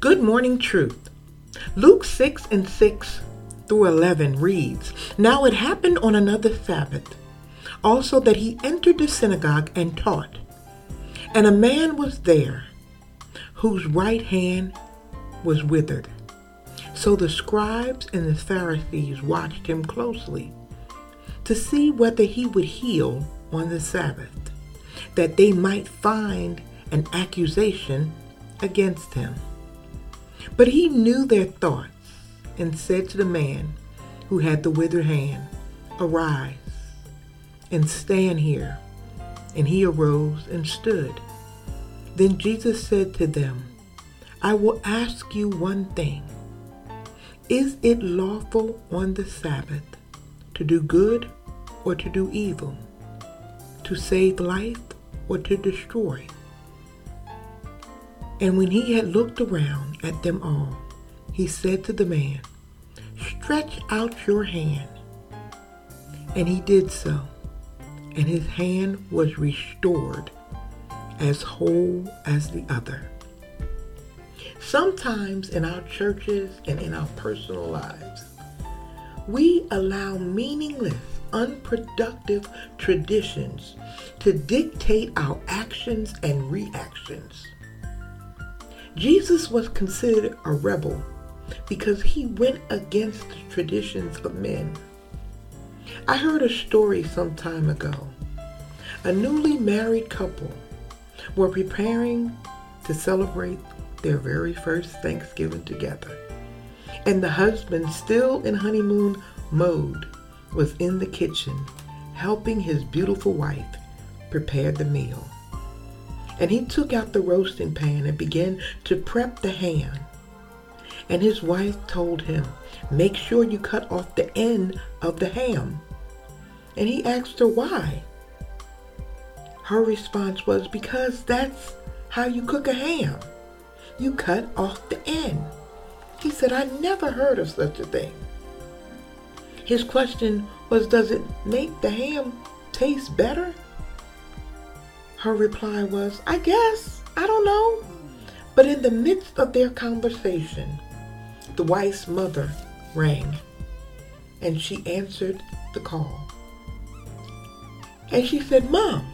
Good Morning Truth. Luke 6 and 6 through 11 reads Now it happened on another Sabbath, also that he entered the synagogue and taught. And a man was there whose right hand was withered. So the scribes and the Pharisees watched him closely to see whether he would heal on the Sabbath, that they might find an accusation against him. But he knew their thoughts and said to the man who had the withered hand, Arise and stand here. And he arose and stood. Then Jesus said to them, I will ask you one thing. Is it lawful on the Sabbath to do good or to do evil, to save life or to destroy? And when he had looked around at them all, he said to the man, Stretch out your hand. And he did so, and his hand was restored as whole as the other. Sometimes in our churches and in our personal lives, we allow meaningless, unproductive traditions to dictate our actions and reactions. Jesus was considered a rebel because he went against the traditions of men. I heard a story some time ago. A newly married couple were preparing to celebrate their very first Thanksgiving together. And the husband, still in honeymoon mode, was in the kitchen helping his beautiful wife prepare the meal and he took out the roasting pan and began to prep the ham. And his wife told him, Make sure you cut off the end of the ham. And he asked her why. Her response was, Because that's how you cook a ham. You cut off the end. He said, I never heard of such a thing. His question was, Does it make the ham taste better? Her reply was, I guess, I don't know. But in the midst of their conversation, the wife's mother rang and she answered the call. And she said, Mom,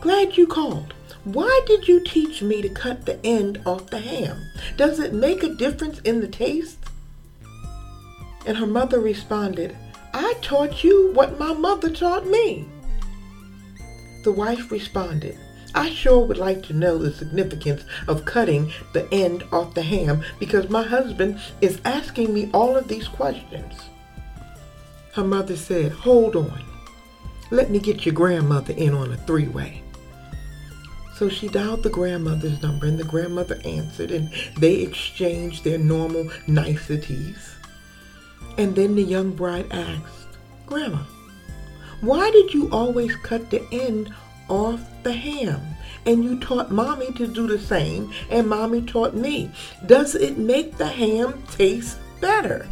glad you called. Why did you teach me to cut the end off the ham? Does it make a difference in the taste? And her mother responded, I taught you what my mother taught me. The wife responded, I sure would like to know the significance of cutting the end off the ham because my husband is asking me all of these questions. Her mother said, Hold on. Let me get your grandmother in on a three way. So she dialed the grandmother's number and the grandmother answered and they exchanged their normal niceties. And then the young bride asked, Grandma, why did you always cut the end off the ham? And you taught mommy to do the same, and mommy taught me. Does it make the ham taste better?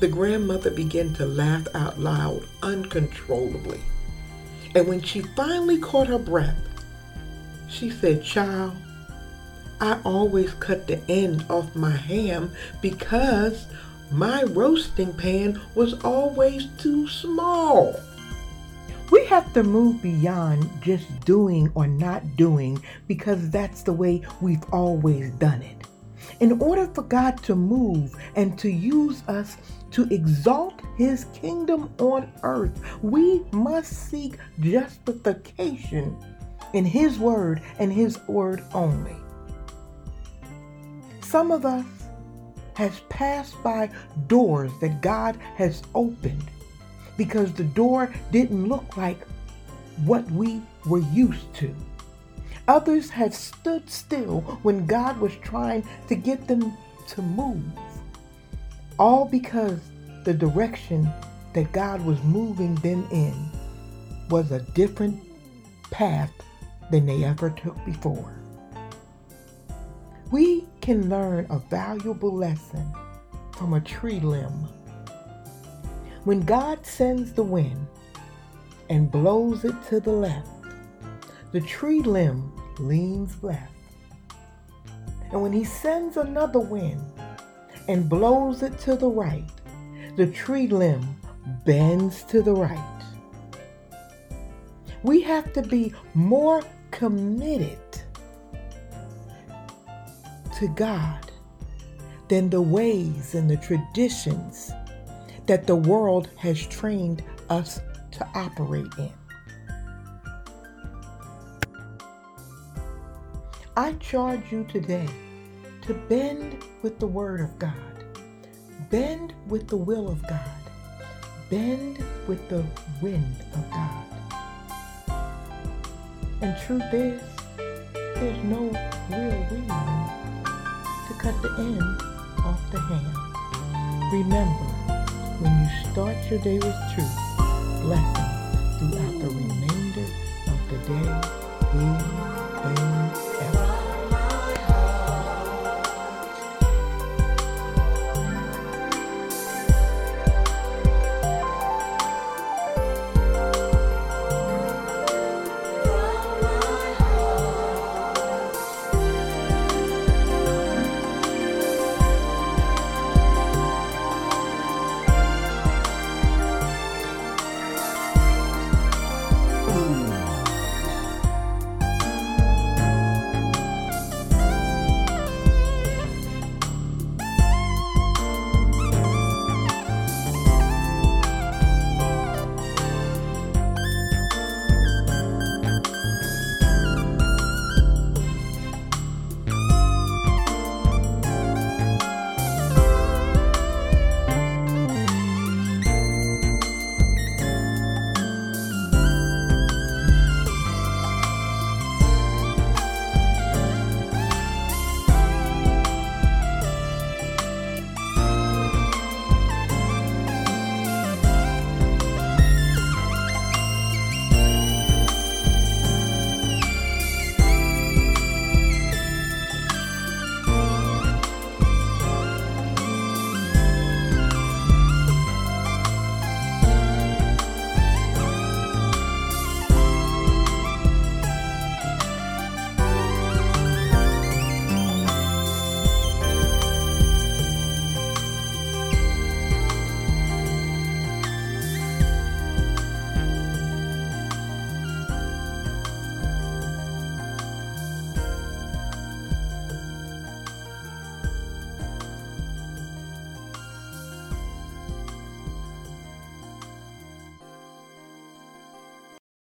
The grandmother began to laugh out loud uncontrollably. And when she finally caught her breath, she said, Child, I always cut the end off my ham because my roasting pan was always too small. We have to move beyond just doing or not doing because that's the way we've always done it. In order for God to move and to use us to exalt his kingdom on earth, we must seek justification in his word and his word only. Some of us has passed by doors that God has opened. Because the door didn't look like what we were used to. Others have stood still when God was trying to get them to move, all because the direction that God was moving them in was a different path than they ever took before. We can learn a valuable lesson from a tree limb. When God sends the wind and blows it to the left, the tree limb leans left. And when he sends another wind and blows it to the right, the tree limb bends to the right. We have to be more committed to God than the ways and the traditions that the world has trained us to operate in. I charge you today to bend with the Word of God, bend with the will of God, bend with the wind of God. And truth is, there's no real to cut the end off the hand. Remember, when you start your day with truth, blessings throughout the remainder of the day. Amen.